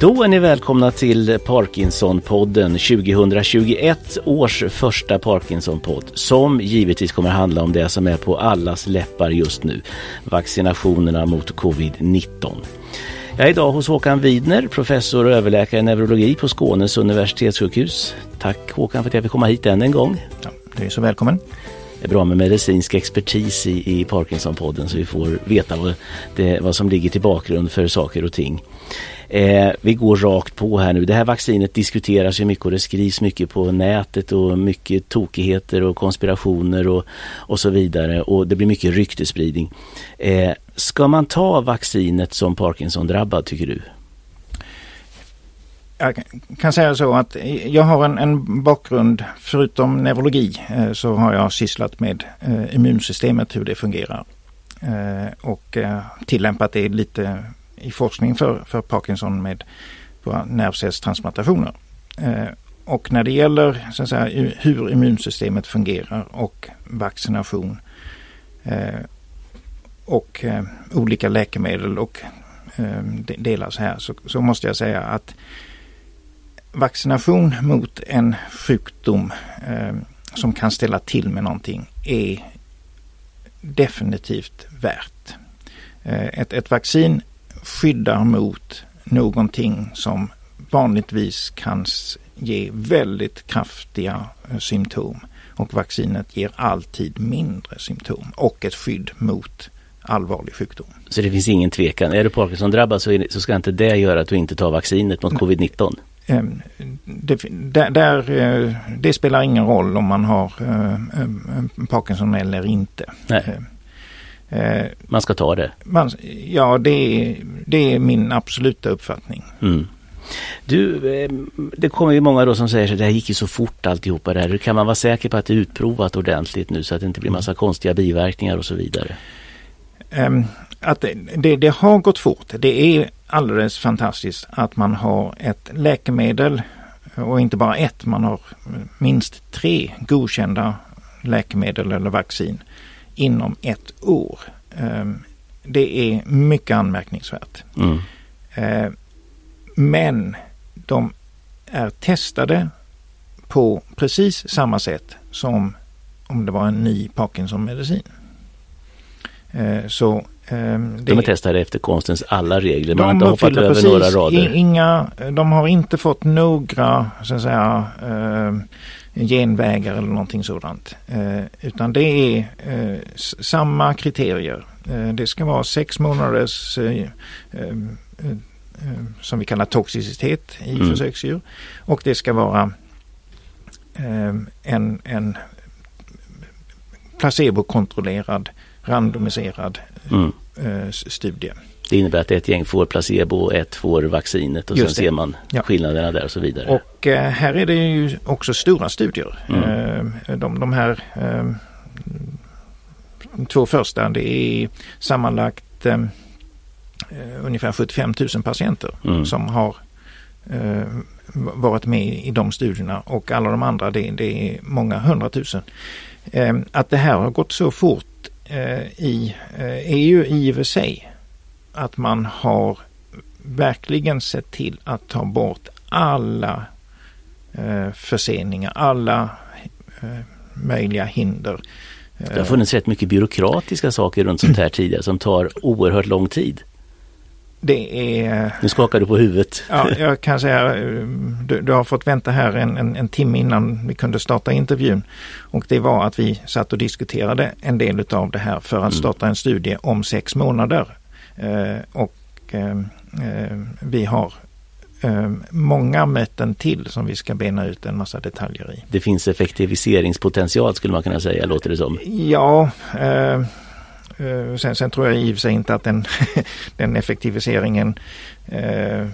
Då är ni välkomna till Parkinson-podden 2021 års första Parkinson-podd som givetvis kommer handla om det som är på allas läppar just nu. Vaccinationerna mot covid-19. Jag är idag hos Håkan Widner, professor och överläkare i neurologi på Skånes universitetssjukhus. Tack Håkan för att jag fick komma hit än en gång. Ja, du är så välkommen. Det är bra med medicinsk expertis i, i Parkinson-podden så vi får veta vad, det, vad som ligger till bakgrund för saker och ting. Eh, vi går rakt på här nu. Det här vaccinet diskuteras ju mycket och det skrivs mycket på nätet och mycket tokigheter och konspirationer och, och så vidare och det blir mycket ryktespridning. Eh, ska man ta vaccinet som Parkinson-drabbad tycker du? Jag kan säga så att jag har en, en bakgrund, förutom neurologi, eh, så har jag sysslat med eh, immunsystemet, hur det fungerar. Eh, och tillämpat det lite i forskning för, för Parkinson med våra nervcellstransplantationer. Eh, och när det gäller så att säga, hur immunsystemet fungerar och vaccination eh, och eh, olika läkemedel och eh, delar så här så, så, måste jag säga att vaccination mot en sjukdom eh, som kan ställa till med någonting är definitivt värt. Eh, ett, ett vaccin skyddar mot någonting som vanligtvis kan ge väldigt kraftiga eh, symptom. Och vaccinet ger alltid mindre symptom och ett skydd mot allvarlig sjukdom. Så det finns ingen tvekan. Är du Parkinson-drabbad så, så, ska inte det göra att du inte tar vaccinet mot covid-19? Ehm, det, där, där, eh, det, spelar ingen roll om man har eh, Parkinson eller inte. Nej. Ehm, Eh, man ska ta det? Man, ja, det är, det är min absoluta uppfattning. Mm. Du, eh, det kommer ju många då som säger att det här gick ju så fort alltihopa det här. Kan man vara säker på att det är utprovat ordentligt nu så att det inte blir massa konstiga biverkningar och så vidare? Um, att det, det, det, har gått fort. Det är alldeles fantastiskt att man har ett läkemedel och inte bara ett, man har minst tre godkända läkemedel eller vaccin inom ett år. Ehm, det är mycket anmärkningsvärt. Mm. Ehm, men de är testade på precis samma sätt som om det var en ny Parkinson-medicin. Ehm, så de är testade efter konstens alla regler. Man har inte hoppat över precis, några rader. Inga, de har inte fått några så att säga, genvägar eller någonting sådant. Eh, utan det är eh, samma kriterier. Eh, det ska vara sex månaders eh, eh, eh, som vi kallar toxicitet i mm. försöksdjur. Och det ska vara en, en placebokontrollerad randomiserad mm. studie. Det innebär att ett gäng får placebo och ett får vaccinet och Just sen det. ser man ja. skillnaderna där och så vidare. Och eh, här är det ju också stora studier. Mm. Eh, de, de, här eh, två första det är sammanlagt eh, ungefär 75 000 patienter mm. som har eh, varit med i de studierna och alla de andra det, det är många hundratusen. Eh, att det här har gått så fort Eh, i, eh, är ju i och för sig att man har verkligen sett till att ta bort alla eh, förseningar, alla eh, möjliga hinder. Det har funnits rätt mycket byråkratiska saker runt sånt här tidigare som tar oerhört lång tid. Det är... Nu skakar du på huvudet. Ja, jag kan säga du, du har fått vänta här en, en, en, timme innan vi kunde starta intervjun. Och det var att vi satt och diskuterade en del av det här för att mm. starta en studie om sex månader. Eh, och eh, vi har många möten till som vi ska bena ut en massa detaljer i. Det finns effektiviseringspotential skulle man kunna säga, låter det som. Ja, eh, Eh, sen, sen, tror jag i och för sig inte att den, den effektiviseringen eh,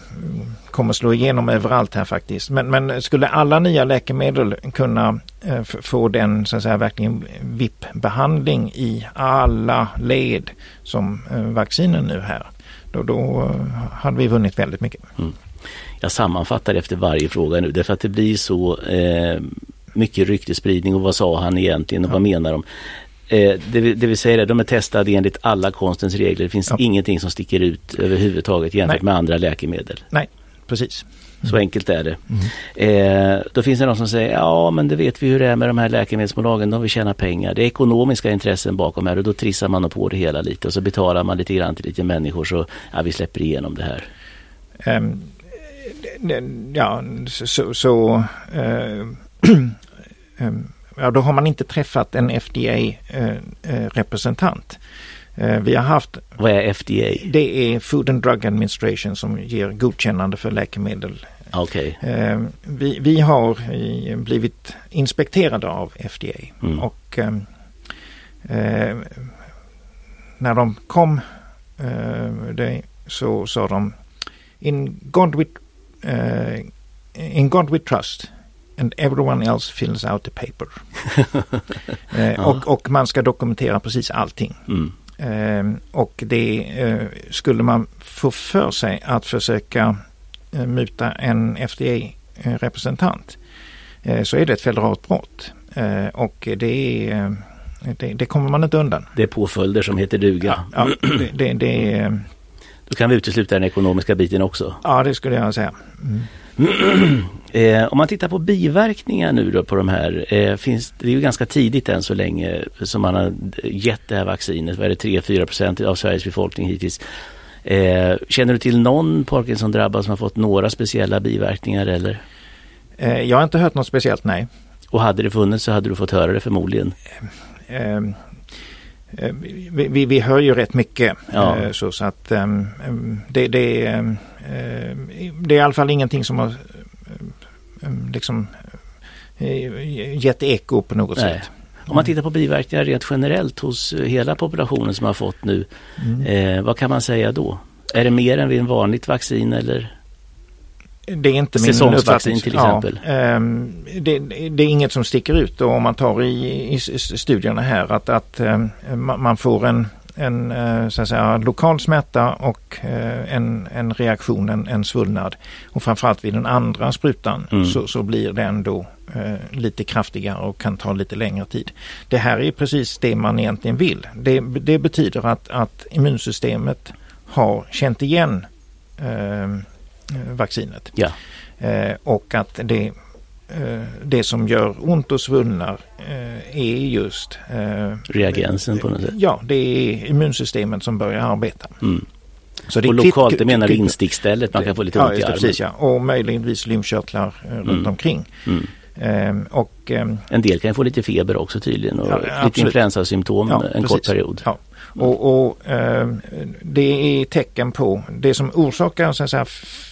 kommer slå igenom överallt här faktiskt. Men, men skulle alla nya läkemedel kunna eh, få den så att säga verkligen VIP-behandling i alla led som eh, vaccinen nu här, då, då eh, hade vi vunnit väldigt mycket. Mm. Jag sammanfattar efter varje fråga nu därför att det blir så eh, mycket ryktespridning och vad sa han egentligen och ja. vad menar de? Eh, det, det vill säga de är testade enligt alla konstens regler. Det finns ja. ingenting som sticker ut överhuvudtaget jämfört Nej. med andra läkemedel. Nej, precis. Mm. Så enkelt är det. Mm. Eh, då finns det någon som säger ja men det vet vi hur det är med de här läkemedelsbolagen. De vill tjäna pengar. Det är ekonomiska intressen bakom här och då trissar man på det hela lite och så betalar man lite grann till lite människor så ja, vi släpper igenom det här. Um, ja, så, så uh, um, ja, då har man inte träffat en FDA-representant. Eh, eh, vi har haft... Vad är FDA? Det är Food and Drug Administration som ger godkännande för läkemedel. Okay. Eh, vi, vi har blivit inspekterade av FDA mm. och eh, när de kom eh, så sa de In God we, uh, in God we trust and everyone else fills out the paper. eh, och, och, man ska dokumentera precis allting. Mm. Eh, och det eh, skulle man få för sig att försöka eh, muta en FDA-representant eh, så är det ett federalt brott. Eh, och det är det, det, kommer man inte undan. Det är påföljder som heter duga. Ja, ja det, det, det, Då kan vi utesluta den ekonomiska biten också. Ja, det skulle jag säga. Mm. Eh, om man tittar på biverkningar nu då på de här, eh, finns, det är ju ganska tidigt än så länge som man har gett det här vaccinet, vad är det 3-4 procent av Sveriges befolkning hittills. Eh, känner du till någon Parkinson-drabbad som har fått några speciella biverkningar eller? Eh, jag har inte hört något speciellt, nej. Och hade det funnits så hade du fått höra det förmodligen? Eh, eh, vi, vi, vi, hör ju rätt mycket ja. så, så, att um, det, det, um, det är i alla fall ingenting som har um, liksom gett eko på något Nej. sätt. Om man tittar på biverkningar rent generellt hos hela populationen som har fått nu, mm. eh, vad kan man säga då? Är det mer än vid en vanligt vaccin eller? Det är inte min Säsongsvaccin till exempel? Ja, um, det, det, är inget som sticker ut och om man tar i, i studierna här att, att um, man får en en eh, så att säga, lokal smärta och eh, en, en reaktion, en, en svullnad. Och framförallt vid den andra sprutan mm. så, så blir den då eh, lite kraftigare och kan ta lite längre tid. Det här är precis det man egentligen vill. Det, det betyder att, att immunsystemet har känt igen eh, vaccinet. Ja. Eh, och att det det som gör ont och svullnar eh, är just eh, reagensen på något sätt? Ja, det är immunsystemet som börjar arbeta. Mm. Så det och lokalt, det menar du instickstället, man kan få lite ont ja, i armen? Precis, ja. Och möjligtvis lymfkörtlar mm. runt omkring. Mm. Ehm, och, ehm, en del kan få lite feber också tydligen och ja, lite influensasymptom ja, en precis. kort period. Ja. Och, och eh, det är tecken på, det som orsakar så säga,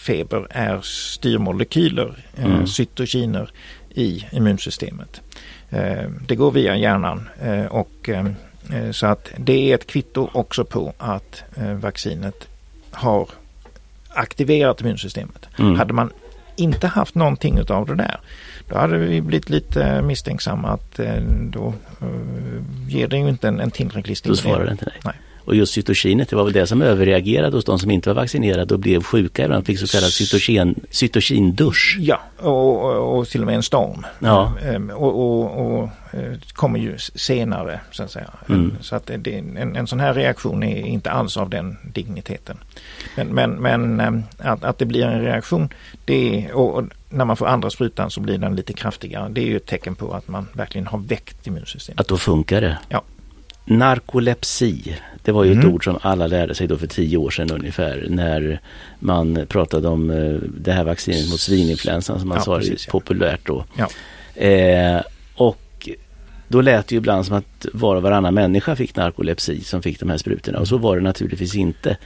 feber är styrmolekyler, eh, mm. cytokiner i immunsystemet. Eh, det går via hjärnan eh, och eh, eh, så att det är ett kvitto också på att vaccinet har aktiverat immunsystemet. Mm. Hade man inte haft någonting av det där då hade vi blivit lite misstänksamma att eh, då eh, ger det ju inte en, en tillräcklig stimulering. Då svarar det inte nej. nej. Och just cytokinet, det var väl det som överreagerade hos de som inte var vaccinerade och blev sjuka. De fick så kallad cytokin, cytokindusch. Ja, och, och, och, till och med en storm. Ja. Ehm, och, och, och kommer ju senare så att säga. Mm. Så att det, en, en sån här reaktion är inte alls av den digniteten. Men, men, men ehm, att, att det blir en reaktion, det är, och när man får andra sprutan så blir den lite kraftigare. Det är ju ett tecken på att man verkligen har väckt immunsystemet. Att då funkar det? Ja. Narkolepsi, det var ju mm. ett ord som alla lärde sig då för tio år sedan ungefär när man pratade om eh, det här vaccinet mot svininfluensan som man ja, sa precis, ja. populärt då. Ja. Eh, Då lät det ju ibland som att var och varannan människa fick narkolepsi som fick de här sprutorna och så var det naturligtvis inte.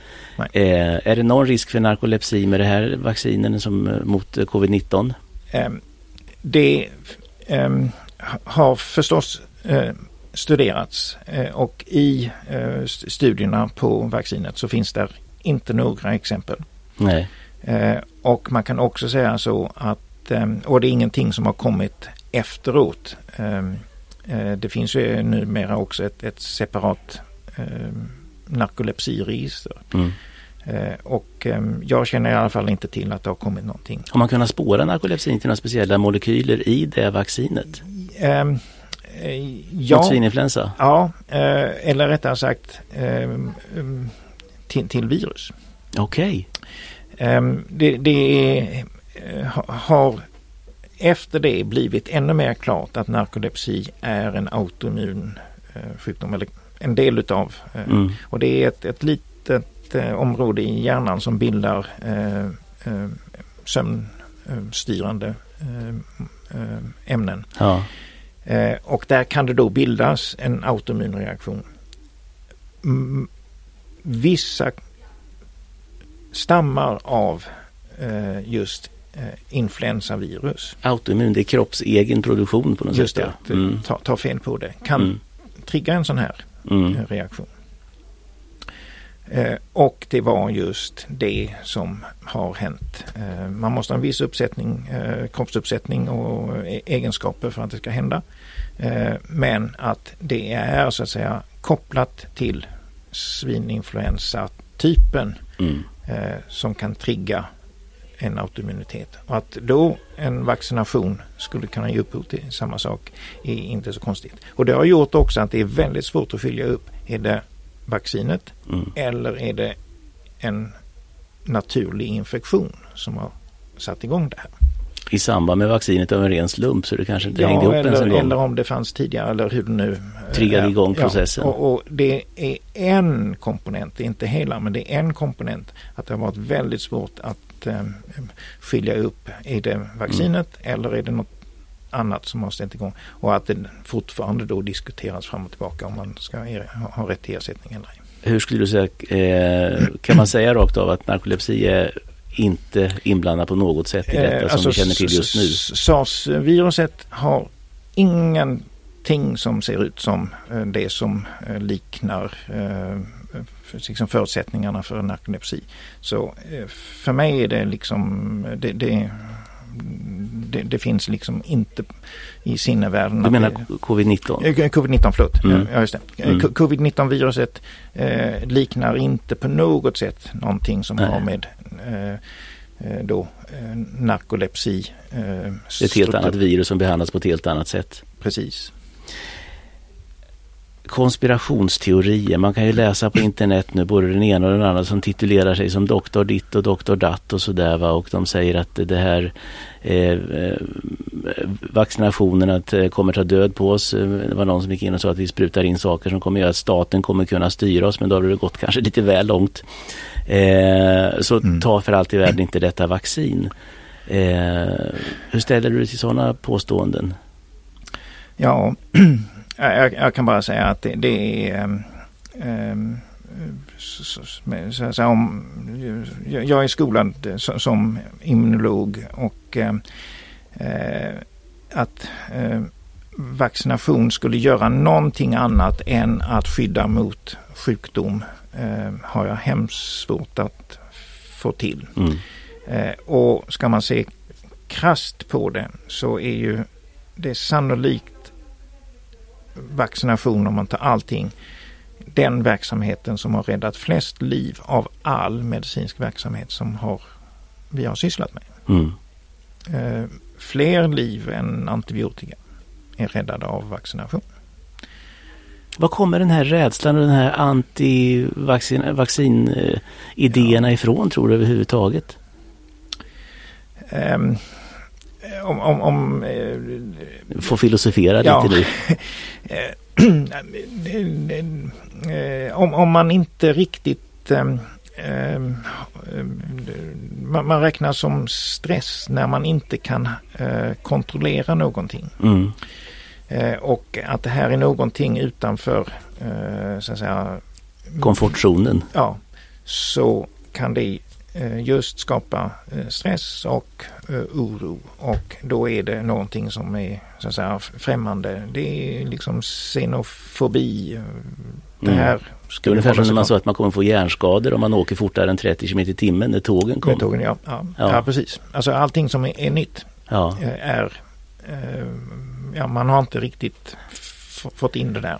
Eh, är det någon risk för narkolepsi med det här vaccinen som, eh, mot covid-19? Eh, det ehm, har förstås eh, studerats eh, och i eh, studierna på vaccinet så finns det inte några exempel. Nej. Och man kan också säga så att, och det är ingenting som har kommit efteråt. Det finns ju numera också ett, ett separat narkolepsiregister. Mm. Och jag känner i alla fall inte till att det har kommit någonting. Har man kunnat spåra narkolepsin till några speciella molekyler i det vaccinet? Eh, ja, Mot svininfluensa? Ja, eh, eller rättare sagt eh, till, till virus. Okej. Okay. Det, det har efter det blivit ännu mer klart att narkolepsi är en autoimmun sjukdom eller en del utav. Mm. Och det är ett, ett litet område i hjärnan som bildar sömnstyrande ämnen. Ja. Eh, och där kan det då bildas en autoimmun reaktion. Vissa stammar av eh, just eh, influensavirus. Autoimmun, det är kroppsegen produktion på något just sätt. Just det, mm. ta, ta, fel på det. Kan mm. trigga en sån här mm. Eh, reaktion. Eh, och det var just det som har hänt. Eh, man måste ha en viss uppsättning, eh, kroppsuppsättning och e-, egenskaper för att det ska hända. Men att det är så att säga kopplat till svininfluensa-typen mm. som kan trigga en autoimmunitet. Och att då en vaccination skulle kunna ge upphov till samma sak är inte så konstigt. Och det har gjort också att det är väldigt svårt att följa upp. Är det vaccinet mm. eller är det en naturlig infektion som har satt igång det här? I samband med vaccinet av en ren slump så det kanske inte ja, hängde ihop ens en gång. eller om det fanns tidigare eller hur det nu triggade igång processen. Ja, och, och, det är en komponent, det är inte hela men det är en komponent att det har varit väldigt svårt att eh, skilja upp. Är det vaccinet mm. eller är det något annat som har ställt igång. Och att det fortfarande då diskuteras fram och tillbaka om man ska ha rätt till ersättning eller ej. Hur skulle du säga, eh, kan man säga rakt av att narkolepsi är inte inblandad på något sätt i detta eh, alltså, som vi känner till just nu? SARS-viruset har ingenting som ser ut som det som liknar eh, liksom förutsättningarna för narkolepsi. Så för mig är det liksom, det, det det, det, finns liksom inte i sinnevärlden. Du menar covid-19? Eh, covid-19, förlåt. Mm. Ja, just det. Mm. Covid-19 viruset eh, liknar inte på något sätt någonting som Nej. har med eh, eh då eh, narkolepsi. Eh, det är ett helt annat virus som behandlas på ett helt annat sätt. Precis konspirationsteorier. Man kan ju läsa på internet nu både den ena och den andra som titulerar sig som doktor ditt och doktor datt och sådär va. Och de säger att det här eh, eh vaccinationen att, eh, kommer ta död på oss. Det var någon som gick in och sa att vi sprutar in saker som kommer göra att staten kommer kunna styra oss men då har det gått kanske lite väl långt. Eh, så mm. ta för allt i världen inte detta vaccin. Eh, hur ställer du dig till sådana påståenden? Ja, Jag, jag, kan bara säga att det, det är um, så, så, så, om, jag är skolad som immunolog och uh, att uh, vaccination skulle göra någonting annat än att skydda mot sjukdom har jag hemskt svårt att få till. Mm. och ska man se krast på det så är ju det sannolikt vaccination om man tar allting den verksamheten som har räddat flest liv av all medicinsk verksamhet som har, vi har sysslat med. Mm. Eh, fler liv än antibiotika är räddade av vaccination. Var kommer den här rädslan och den här anti-vaccin-idéerna ja. ifrån tror du överhuvudtaget? Um, om... om, om eh, Få filosofera ja, lite nu. Eh, om, om man inte riktigt eh, eh, man, man räknar som stress när man inte kan eh, kontrollera någonting. Mm. Eh, och att det här är någonting utanför eh, så att säga, komfortzonen. Ja, så kan det eh, just skapa eh, stress och eh, oro och då är det någonting som är så att säga främmande. Det är liksom xenofobi. Det mm. här mm. Är ungefär som när man sa att man kommer få hjärnskador om man åker fortare än 30 km i timmen när tågen kommer. Tågen, ja. Ja, ja. ja, precis. Alltså allting som är, är nytt ja. är, ja man har inte riktigt fått in det där.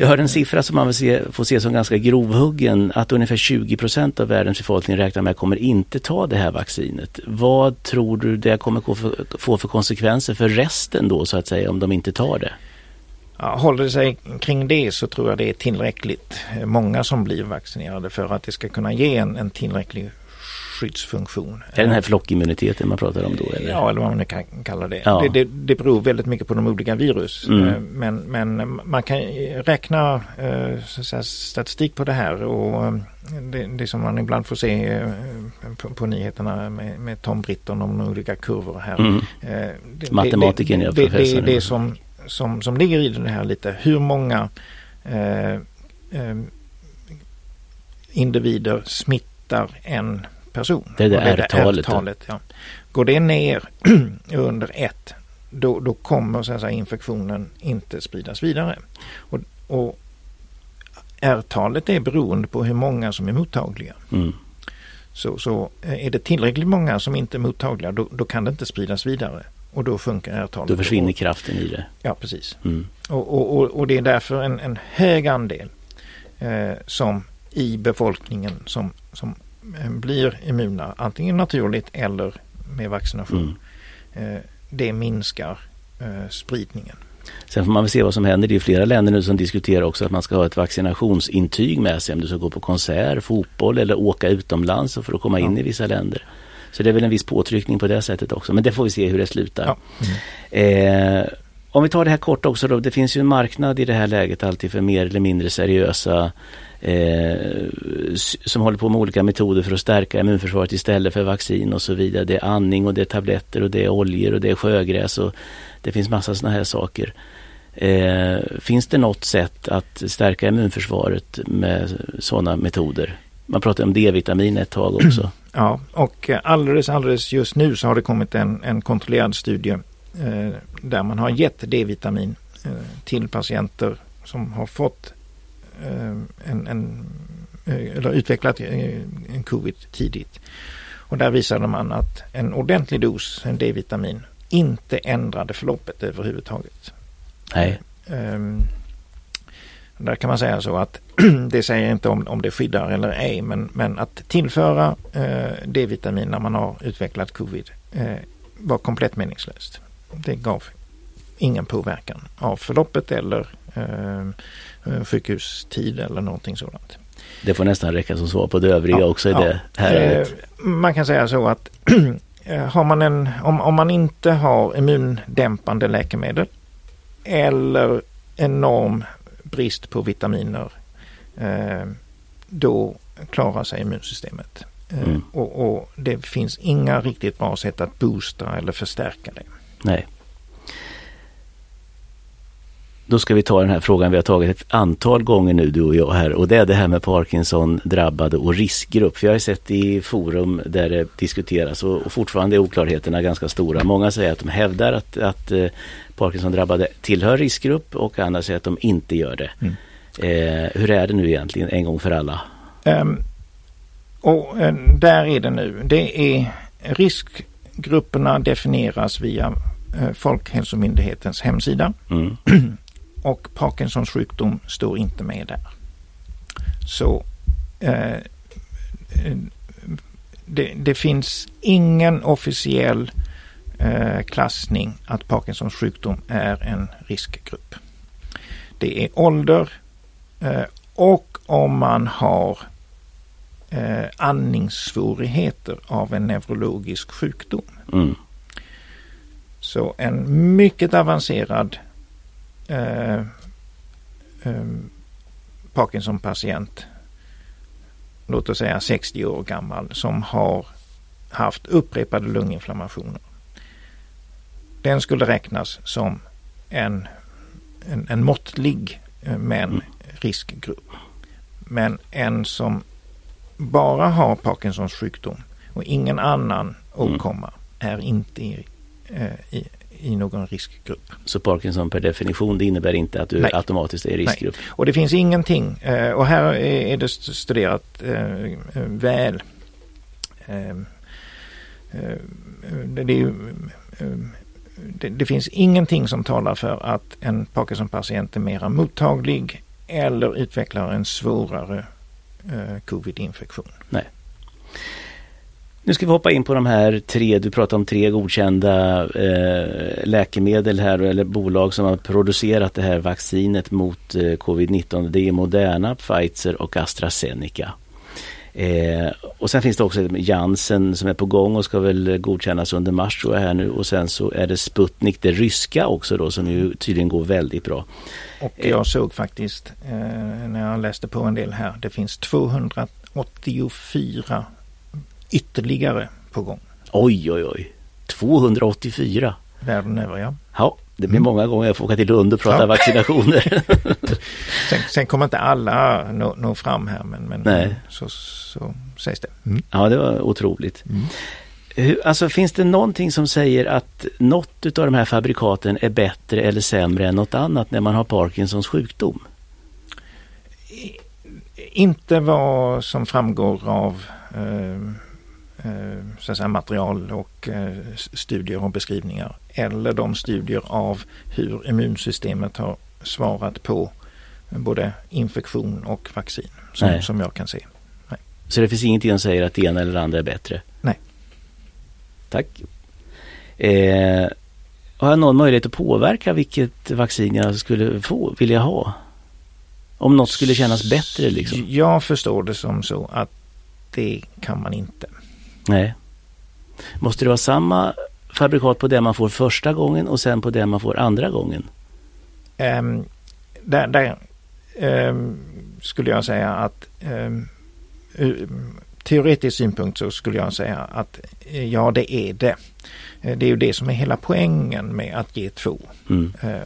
Jag hörde en siffra som man vill se, får se som ganska grovhuggen att ungefär 20 procent av världens befolkning räknar med kommer inte ta det här vaccinet. Vad tror du det kommer få för konsekvenser för resten då så att säga om de inte tar det? Ja, håller det sig kring det så tror jag det är tillräckligt många som blir vaccinerade för att det ska kunna ge en, en tillräcklig skyddsfunktion. Är det den här flockimmuniteten man pratar om då? Eller? Ja, eller vad man nu kan kalla det. Ja. Det, det. det beror väldigt mycket på de olika virus. Mm. Eh, men, men man kan räkna eh, säga, statistik på det här och eh, det, det som man ibland får se på, på nyheterna med, med Tom Britton om de olika kurvor här. Mm. Det, Matematiken, ja, det, det, det, som, som, som ligger i det här lite, hur många eh, eh, individer smittar en person. Det är det R-talet. ja. Går det ner under ett då, då kommer så säga, infektionen inte spridas vidare. Och, och R-talet är beroende på hur många som är mottagliga. Mm. Så, så eh, är det tillräckligt många som inte är mottagliga då, då kan det inte spridas vidare. Och då funkar R-talet. Då försvinner kraften i det. Ja, precis. Mm. Och, och, och, det är därför en, en hög andel eh, som i befolkningen som, som blir immuna, antingen naturligt eller med vaccination. Mm. Eh, det minskar eh, spridningen. Sen får man väl se vad som händer. Det är flera länder nu som diskuterar också att man ska ha ett vaccinationsintyg med sig om du ska gå på konsert, fotboll eller åka utomlands för att komma in ja. i vissa länder. Så det är väl en viss påtryckning på det sättet också. Men det får vi se hur det slutar. Ja. Mm. Eh, om vi tar det här kort också då. Det finns ju en marknad i det här läget alltid för mer eller mindre seriösa eh, som håller på med olika metoder för att stärka immunförsvaret istället för vaccin och så vidare. Det är andning och det är tabletter och det är oljor och det är sjögräs och det finns massa sådana här saker. Eh, finns det något sätt att stärka immunförsvaret med sådana metoder? Man pratade om D-vitamin ett tag också. Ja, och alldeles, alldeles just nu så har det kommit en, en kontrollerad studie eh, där man har gett D-vitamin eh, till patienter som har fått en, en, eh, eller utvecklat eh, en covid tidigt. Och där visade man att en ordentlig dos en D-vitamin inte ändrade förloppet överhuvudtaget. Nej. Um, där kan man säga så att det säger inte om, om det skyddar eller ej men, men att tillföra eh, D-vitamin när man har utvecklat covid eh, var komplett meningslöst. Det gav ingen påverkan av förloppet eller eh, Eh, sjukhustid eller någonting sådant. Det får nästan räcka som svar på det övriga ja, också i ja. det här. Eh, man kan säga så att eh, har man en, om, om man inte har immundämpande läkemedel eller enorm brist på vitaminer eh, då klarar sig immunsystemet. Eh, mm. och, och, det finns inga riktigt bra sätt att boosta eller förstärka det. Nej. Då ska vi ta den här frågan vi har tagit ett antal gånger nu du och jag här och det är det här med Parkinson drabbade och riskgrupp. För jag har sett i forum där det diskuteras och, och fortfarande är oklarheterna ganska stora. Många säger att de hävdar att, att eh, Parkinson drabbade tillhör riskgrupp och andra säger att de inte gör det. Mm. Eh, hur är det nu egentligen en gång för alla? Um, och uh, där är det nu. Det är riskgrupperna definieras via uh, Folkhälsomyndighetens hemsida. Mm. och Parkinsons sjukdom står inte med där. Så eh, det, det, finns ingen officiell eh, klassning att Parkinsons sjukdom är en riskgrupp. Det är ålder eh, och om man har eh, andningssvårigheter av en neurologisk sjukdom. Mm. Så en mycket avancerad eh, eh, Parkinson-patient, låt oss säga 60 år gammal, som har haft upprepade lunginflammationer. Den skulle räknas som en en, en måttlig men mm. riskgrupp. Men en som bara har Parkinsons sjukdom och ingen annan mm. åkomma mm. är inte i, i, i någon riskgrupp. Så Parkinson per definition det innebär inte att du Nej. automatiskt är i riskgrupp? Nej. Och det finns ingenting och här är det studerat väl. Det, är ju det, det, finns ingenting som talar för att en Parkinson-patient är mera mottaglig eller utvecklar en svårare eh, covid-infektion. Nej. Nu ska vi hoppa in på de här tre, du pratar om tre godkända eh, läkemedel här eller bolag som har producerat det här vaccinet mot eh, covid-19. Det är Moderna, Pfizer och AstraZeneca. Eh, och sen finns det också Janssen som är på gång och ska väl godkännas under mars tror jag här nu och sen så är det Sputnik, det ryska också då som ju tydligen går väldigt bra. Och jag såg faktiskt eh, när jag läste på en del här, det finns 284 ytterligare på gång. Oj oj oj, 284! Världen över ja. Ja, det blir mm. många gånger jag får åka till Lund och prata ja. vaccinationer. sen, sen, kommer inte alla nå, nå fram här men, men Nej. Så, så sägs det. Mm. Ja, det var otroligt. Mm. Hur, alltså finns det någonting som säger att något av de här fabrikaten är bättre eller sämre än något annat när man har Parkinsons sjukdom? Inte vad som framgår av Eh, så att säga, material och eh, studier och beskrivningar. Eller de studier av hur immunsystemet har svarat på både infektion och vaccin som, som jag kan se. Nej. Så det finns ingenting som säger att det ena eller det andra är bättre? Nej. Tack. Eh, har jag någon möjlighet att påverka vilket vaccin jag skulle få, vilja ha? Om något skulle kännas bättre liksom? Jag förstår det som så att det kan man inte. Nej. Måste det vara samma fabrikat på det man får första gången och sen på det man får andra gången? Um, där, där um, skulle jag säga att um, teoretisk synpunkt så skulle jag säga att eh, ja det är det. Eh, det är ju det som är hela poängen med att ge två. Mm. Uh,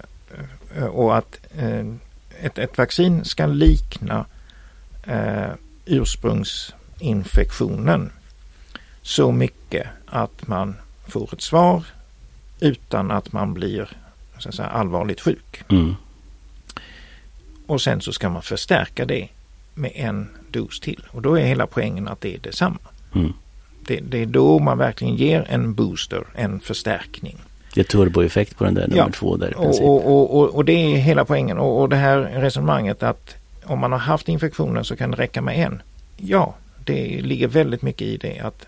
och att uh, ett, ett vaccin ska likna uh, ursprungsinfektionen så mycket att man får ett svar utan att man blir så att säga, allvarligt sjuk. Mm. Och sen så ska man förstärka det med en dos till och då är hela poängen att det är detsamma. Mm. Det, det, är då man verkligen ger en booster, en förstärkning. Det är turboeffekt på den där nummer ja. två där. Och, och, och, och, det är hela poängen och, och det här resonemanget att om man har haft infektionen så kan det räcka med en. Ja, det ligger väldigt mycket i det att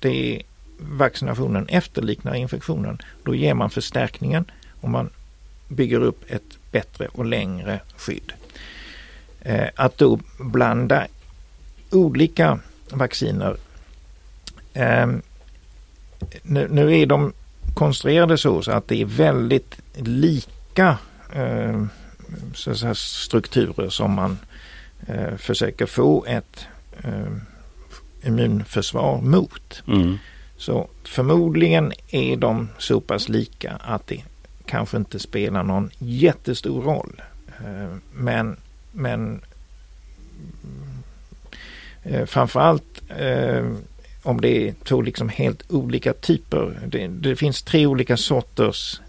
det är vaccinationen efterliknar infektionen. Då ger man förstärkningen och man bygger upp ett bättre och längre skydd. Eh, att då blanda olika vacciner. Eh, nu, nu, är de konstruerade så, så att det är väldigt lika eh, så strukturer som man eh, försöker få ett eh, immunförsvar mot. Mm. Så förmodligen är de så pass lika att det kanske inte spelar någon jättestor roll. Eh, men, men eh, framförallt eh, om det är två liksom helt olika typer. Det, det finns tre olika sorters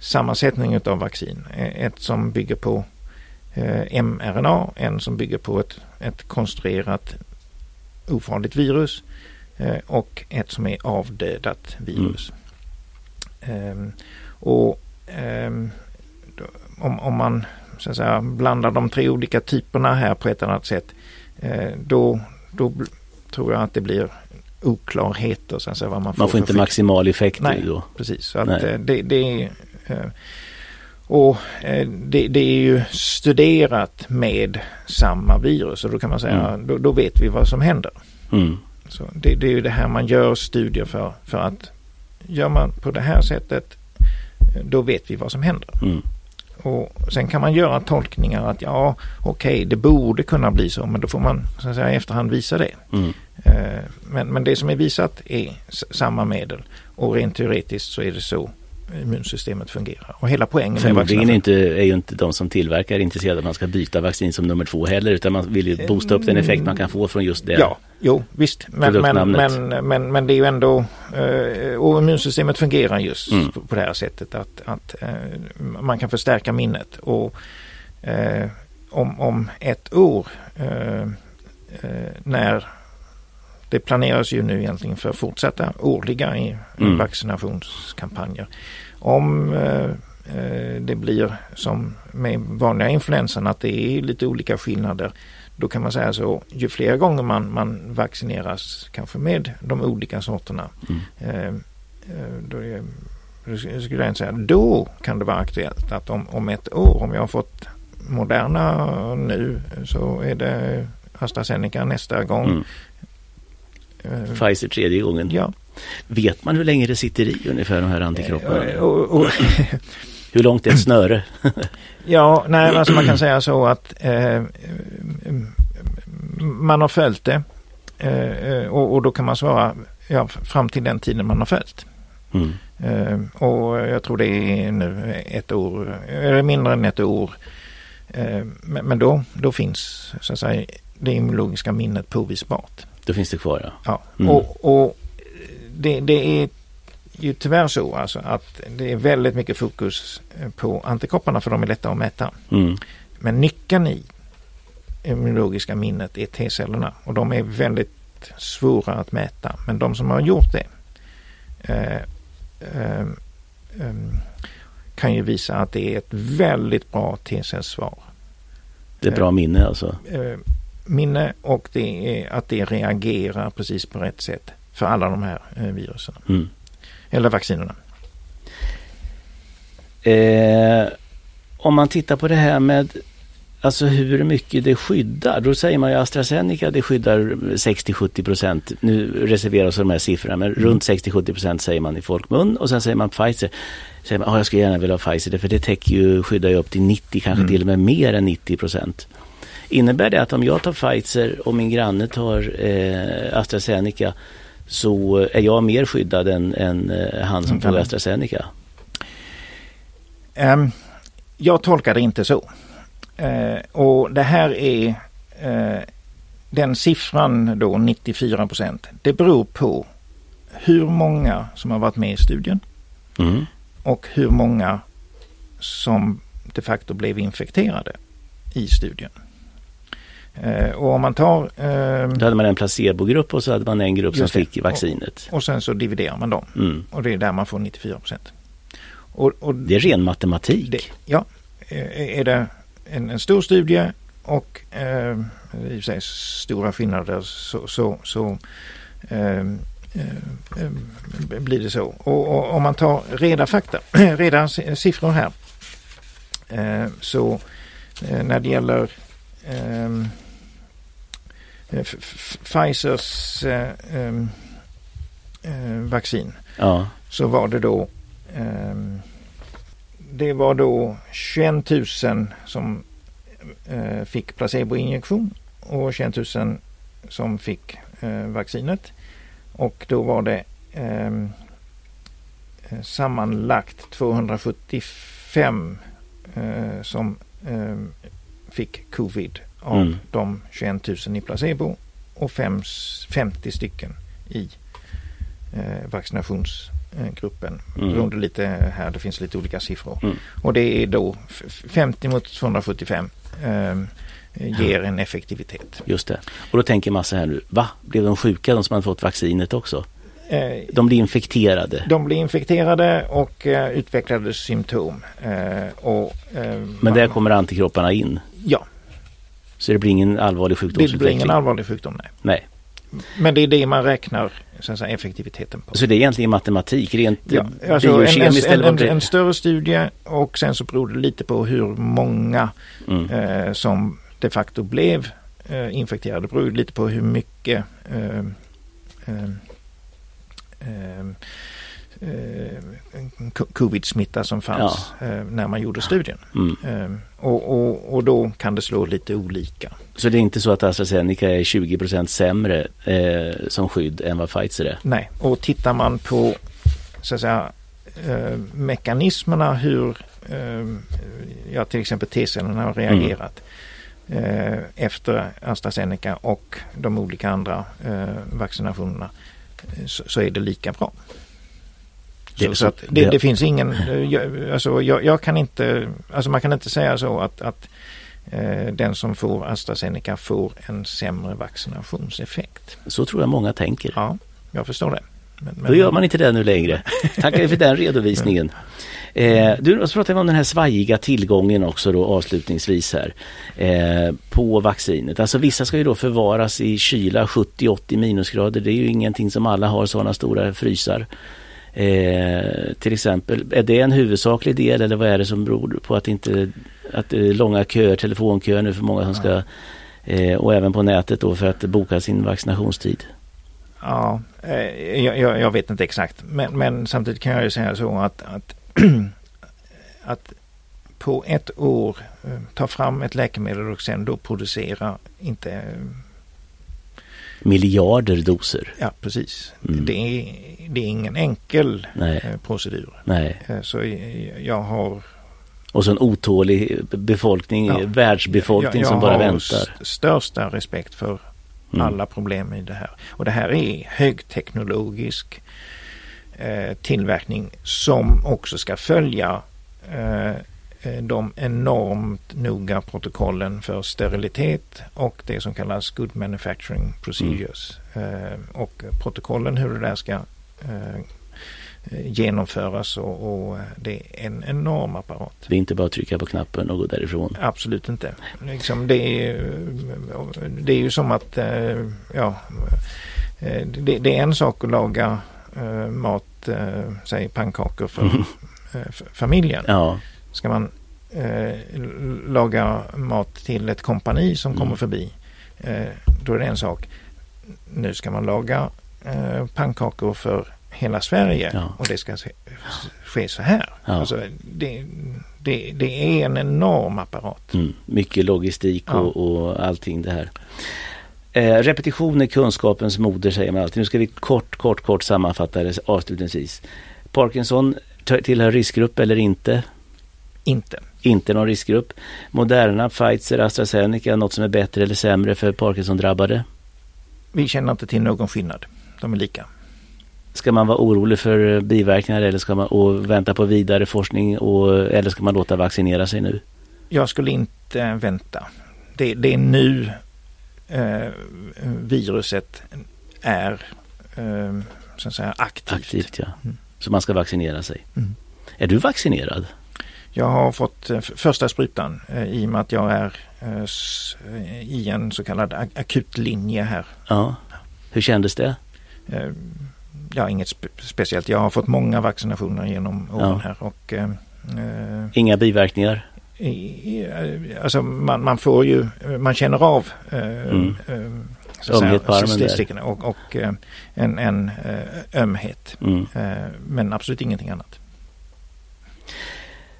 sammansättning av vaccin. Ett som bygger på mRNA, en som bygger på ett, ett konstruerat ofarligt virus eh, och ett som är avdödat virus. Mm. och ehm, om, om man så att säga, blandar de tre olika typerna här på ett annat sätt eh, då, då tror jag att det blir oklarheter. Så att säga, vad man får, man får inte maximal effekt Nej, då? precis. Så att eh, det, det, och det, det, är ju studerat med samma virus och då kan man säga, mm. då, då, vet vi vad som händer. Mm. Så det, det, är ju det här man gör studier för, för att gör man på det här sättet då vet vi vad som händer. Mm. Och sen kan man göra tolkningar att ja, okej, okay, det borde kunna bli så, men då får man så att säga i efterhand visa det. Mm. Eh, men, men det som är visat är samma medel och rent teoretiskt så är det så immunsystemet fungerar. Och hela poängen Förmodligen inte, är ju inte de som tillverkar intresserade att man ska byta vaccin som nummer två heller utan man vill ju boosta upp den effekt man kan få från just det. Ja, jo visst. Men, men, men, men, men det är ju ändå och immunsystemet fungerar just mm. på, det här sättet att, att man kan förstärka minnet. Och om, om ett år när det planeras ju nu egentligen för fortsatta årliga mm. vaccinationskampanjer. Om eh, eh, det blir som med vanliga influensan att det är lite olika skillnader. Då kan man säga så, ju fler gånger man, man vaccineras kanske med de olika sorterna. Mm. Eh, eh då, är, då skulle jag säga, då kan det vara aktuellt att om, om ett år, om jag har fått Moderna nu så är det AstraZeneca nästa gång. Mm. Eh, Pfizer tredje gången. Ja. Vet man hur länge det sitter i ungefär de här antikropparna? Eh, och, och, hur långt är ett snöre? ja, nej, alltså man kan säga så att eh, man har följt det eh, och, och, då kan man svara ja, fram till den tiden man har följt. Mm. Eh, och jag tror det är nu ett år, eller mindre än ett år. Eh, men, men då, då finns så att säga det immunologiska minnet påvisbart. Då finns det kvar ja. ja. Mm. Och, och det, det, är ju tyvärr så alltså att det är väldigt mycket fokus på antikropparna för de är lätta att mäta. Mm. Men nyckeln i immunologiska minnet är T-cellerna och de är väldigt svåra att mäta. Men de som har gjort det eh, eh, eh, kan ju visa att det är ett väldigt bra T-cellsvar. Det är bra minne alltså? Minne och det är att det reagerar precis på rätt sätt för alla de här eh, virusen. Mm. Eller vaccinerna. Eh, om man tittar på det här med Alltså hur mycket det skyddar. Då säger man ju AstraZeneca det skyddar 60-70 procent. Nu reserverar sig de här siffrorna men mm. runt 60-70 procent säger man i folkmun och sen säger man Pfizer. Säger man, oh, jag skulle gärna vilja ha Pfizer för det täcker ju, skyddar ju upp till 90, kanske mm. till och med mer än 90 procent. Innebär det att om jag tar Pfizer och min granne tar eh, AstraZeneca så är jag mer skyddad än, än eh, han som tog AstraZeneca? Um, jag tolkar det inte så. Uh, och det här är uh, den siffran då 94 procent. Det beror på hur många som har varit med i studien mm. och hur många som de facto blev infekterade i studien. Eh, och om man tar... Eh, Då hade man en placebogrupp och så hade man en grupp som fick vaccinet. Och, och, sen så dividerar man dem. Mm. Och det är där man får 94 procent. Och, och, det är ren matematik. Det, ja. Eh, är det en, en stor studie och eh, i och sig stora skillnader så, så, så eh, eh, blir det så. Och, om man tar reda fakta, reda siffror här. Eh, så när det gäller Eh, Pfizers eh, eh, vaccin ja. så var det då ehm, det var då 21 000 som eh, fick placeboinjektion och 21 000 som fick eh, vaccinet. Och då var det ehm, eh, sammanlagt 275 eh, som ehm, fick covid av mm. de 21 000 i placebo och fem, 50 stycken i eh, vaccinationsgruppen. Mm. Beroende lite här, det finns lite olika siffror. Mm. Och det är då 50 mot 275 eh, ger en effektivitet. Just det. Och då tänker man så här nu, va? Blev de sjuka de som hade fått vaccinet också? Eh, de blir infekterade? De blir infekterade och uh, utvecklade symptom. Uh, och, uh, Men man, där kommer antikropparna in? Ja, så det blir ingen allvarlig sjukdomsutveckling? Det blir ingen allvarlig sjukdom, nej. nej. Men det är det man räknar så säga, effektiviteten på. Så det är egentligen matematik, rent ja, alltså biokemiskt? En, en, en, en, större studie och sen så beror det lite på hur många mm. eh, som de facto blev eh, infekterade. Det beror lite på hur mycket eh, eh, eh, covid-smitta som fanns ja. eh, när man gjorde studien. Mm. Eh, och, och, och, då kan det slå lite olika. Så det är inte så att AstraZeneca är 20% sämre eh, som skydd än vad Pfizer är? Nej, och tittar man på så att säga eh, mekanismerna hur eh, ja, till exempel T-cellerna har reagerat mm. efter AstraZeneca och de olika andra vaccinationerna så, så är det lika bra. Så, så att det, det, finns ingen, jag, alltså jag, jag, kan inte, alltså man kan inte säga så att, att eh, den som får AstraZeneca får en sämre vaccinationseffekt. Så tror jag många tänker. Ja, jag förstår det. Men, men... Då gör man inte det nu längre. Tackar för den redovisningen. Eh, du, så pratar vi om den här svajiga tillgången också då avslutningsvis här eh, på vaccinet. Alltså vissa ska ju då förvaras i kyla 70-80 minusgrader. Det är ju ingenting som alla har sådana stora frysar. Eh, till exempel, är det en huvudsaklig del eller vad är det som beror på att inte att det är långa köer, telefonköer nu för många som ska eh, och även på nätet då för att boka sin vaccinationstid? Ja, eh, jag, jag, vet inte exakt men, men, samtidigt kan jag ju säga så att, att, att på ett år eh, ta fram ett läkemedel och sen då producera inte miljarder doser. Ja precis. Mm. Det, är, det är ingen enkel Nej. Eh, procedur. Nej. Eh, så jag har och så en otålig befolkning, ja, världsbefolkning jag, jag som bara väntar. Jag har största respekt för mm. alla problem i det här. Och det här är högteknologisk eh, tillverkning som också ska följa eh, Eh, de enormt noga protokollen för sterilitet och det som kallas Good Manufacturing Procedures. Mm. Och protokollen hur det där ska eh, genomföras och, och, det är en enorm apparat. Det är inte bara att trycka på knappen och gå därifrån? Absolut inte. Liksom det, är, det är ju som att ja, det, det är en sak att laga mat, säg pannkakor för, mm. familjen. Ja. Ska man eh, laga mat till ett kompani som mm. kommer förbi. Eh, då är det en sak. Nu ska man laga eh, pannkakor för hela Sverige ja. och det ska ske så här. Ja. Alltså, det, det, det, är en enorm apparat. Mm. Mycket logistik ja. och, och allting det här. Eh, repetition är kunskapens moder säger man alltid. Nu ska vi kort, kort, kort sammanfatta det avslutningsvis. Parkinson tillhör riskgrupp eller inte? Inte. Inte någon riskgrupp. Moderna, Pfizer, AstraZeneca, något som är bättre eller sämre för Parkinson-drabbade? Vi känner inte till någon skillnad. De är lika. Ska man vara orolig för biverkningar eller ska man och vänta på vidare forskning och, eller ska man låta vaccinera sig nu? Jag skulle inte vänta. Det, det är nu eh, viruset är eh, så att säga aktivt. Aktivt ja. Mm. Så man ska vaccinera sig. Mm. Är du vaccinerad? Jag har fått eh, första sprutan eh, i och med att jag är eh, i en så kallad akutlinje här. Ja. Hur kändes det? Ja, inget spe speciellt. Jag har fått många vaccinationer genom åren ja. här. Och, eh, Inga biverkningar? I, alltså man, man, får ju, man känner av eh, mm. Armen och, och en, en ömhet. Mm. men absolut ingenting annat.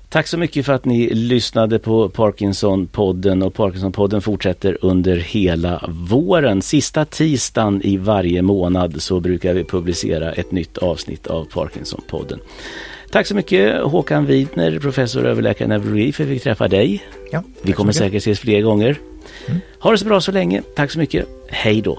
Tack så mycket för att ni lyssnade på Parkinson-podden och Parkinson-podden fortsätter under hela våren. Sista tisdagen i varje månad så brukar vi publicera ett nytt avsnitt av Parkinson-podden. Tack så mycket Håkan Widner, professor och överläkare i neurologi för att vi fick träffa dig. Ja, vi kommer säkert ses fler gånger. Mm. Ha det så bra så länge. Tack så mycket. Hej då.